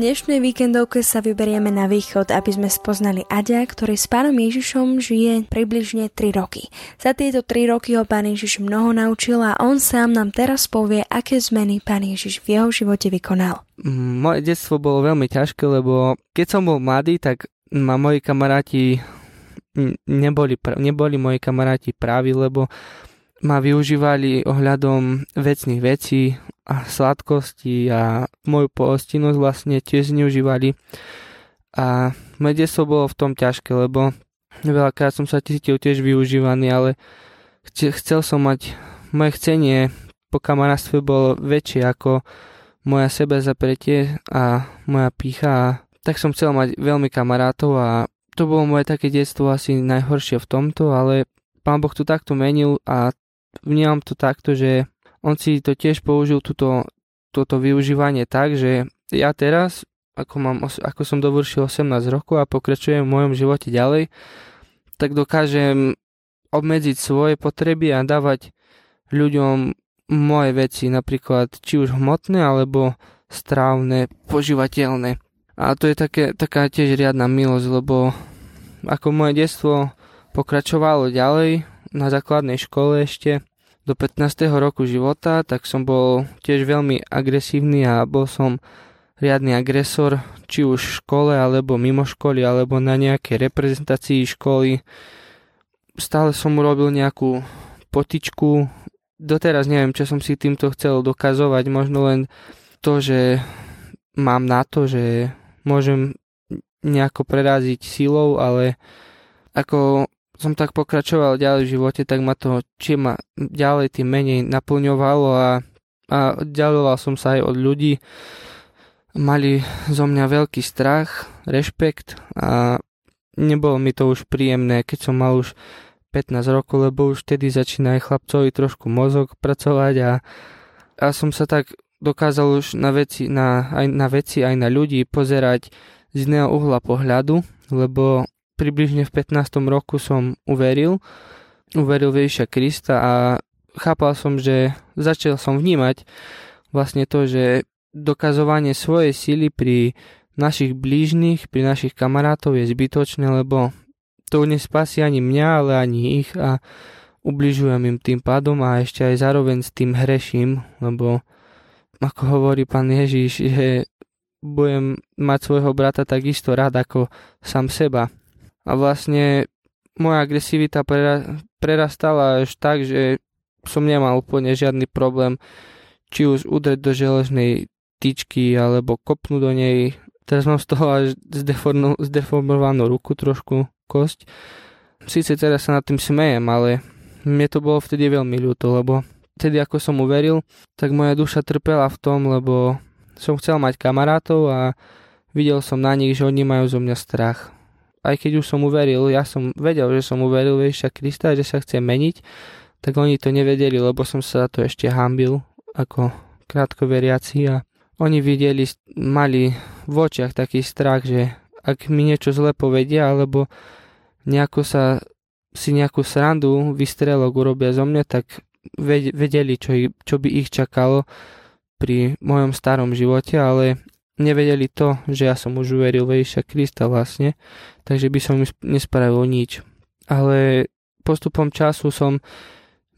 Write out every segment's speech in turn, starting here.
dnešnej víkendovke sa vyberieme na východ, aby sme spoznali Aďa, ktorý s pánom Ježišom žije približne 3 roky. Za tieto 3 roky ho pán Ježiš mnoho naučil a on sám nám teraz povie, aké zmeny pán Ježiš v jeho živote vykonal. Moje detstvo bolo veľmi ťažké, lebo keď som bol mladý, tak ma moji kamaráti neboli, neboli moji kamaráti právi, lebo ma využívali ohľadom vecných vecí, a sladkosti a moju pohostinnosť vlastne tiež zneužívali. A moje detstvo bolo v tom ťažké, lebo veľakrát som sa cítil tiež využívaný, ale chcel som mať, moje chcenie po kamarátstve bolo väčšie ako moja seba zapretie a moja pícha. Tak som chcel mať veľmi kamarátov a to bolo moje také detstvo asi najhoršie v tomto, ale pán Boh to takto menil a vnímam to takto, že on si to tiež použil túto, toto využívanie tak, že ja teraz, ako, mám, ako som dovršil 18 rokov a pokračujem v mojom živote ďalej, tak dokážem obmedziť svoje potreby a dávať ľuďom moje veci, napríklad či už hmotné alebo strávne, požívateľné. A to je také, taká tiež riadna milosť, lebo ako moje detstvo pokračovalo ďalej na základnej škole ešte, do 15. roku života, tak som bol tiež veľmi agresívny a bol som riadny agresor, či už v škole, alebo mimo školy, alebo na nejakej reprezentácii školy. Stále som urobil nejakú potičku. Doteraz neviem, čo som si týmto chcel dokazovať. Možno len to, že mám na to, že môžem nejako preraziť silou, ale ako som tak pokračoval ďalej v živote, tak ma to čím ma ďalej tým menej naplňovalo a, a ďaloval som sa aj od ľudí. Mali zo mňa veľký strach, rešpekt a nebolo mi to už príjemné, keď som mal už 15 rokov, lebo už vtedy začína aj chlapcovi trošku mozog pracovať a, a som sa tak dokázal už na veci, na, aj na veci, aj na ľudí pozerať z iného uhla pohľadu, lebo približne v 15. roku som uveril, uveril Ježiša Krista a chápal som, že začal som vnímať vlastne to, že dokazovanie svojej síly pri našich blížnych, pri našich kamarátov je zbytočné, lebo to nespasí ani mňa, ale ani ich a ubližujem im tým pádom a ešte aj zároveň s tým hreším, lebo ako hovorí pán Ježiš, že budem mať svojho brata takisto rád ako sám seba a vlastne moja agresivita prerastala až tak, že som nemal úplne žiadny problém či už udrieť do železnej tyčky alebo kopnúť do nej. Teraz mám z toho až zdeformovanú ruku trošku, kosť. Sice teraz sa nad tým smejem, ale mne to bolo vtedy veľmi ľúto, lebo vtedy ako som uveril, tak moja duša trpela v tom, lebo som chcel mať kamarátov a videl som na nich, že oni majú zo mňa strach aj keď už som uveril, ja som vedel, že som uveril Ježiša Krista, že sa chce meniť, tak oni to nevedeli, lebo som sa to ešte hambil ako krátko veriaci a oni videli, mali v očiach taký strach, že ak mi niečo zle povedia, alebo nejako sa si nejakú srandu, vystrelok urobia zo mňa, tak vedeli, čo, čo by ich čakalo pri mojom starom živote, ale nevedeli to, že ja som už uveril Ježiša Krista vlastne, takže by som nespravil nič. Ale postupom času som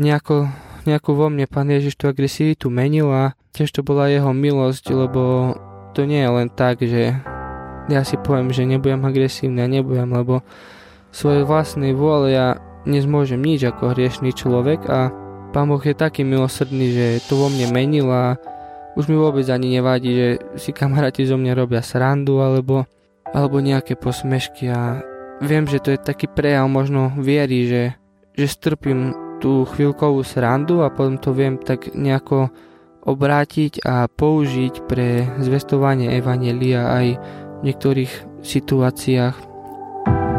nejako, nejako vo mne Pán Ježiš tú agresivitu menil a tiež to bola jeho milosť, lebo to nie je len tak, že ja si poviem, že nebudem agresívny a nebudem, lebo svojej vlastnej vôle ja nezmôžem nič ako hriešný človek a Pán Boh je taký milosrdný, že to vo mne menil a už mi vôbec ani nevadí, že si kamaráti zo mňa robia srandu alebo, alebo nejaké posmešky a viem, že to je taký prejav možno viery, že, že strpím tú chvíľkovú srandu a potom to viem tak nejako obrátiť a použiť pre zvestovanie Evanelia aj v niektorých situáciách.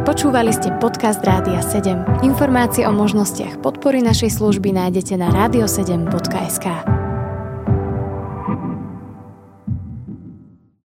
Počúvali ste podcast Rádia 7. Informácie o možnostiach podpory našej služby nájdete na radio7.sk.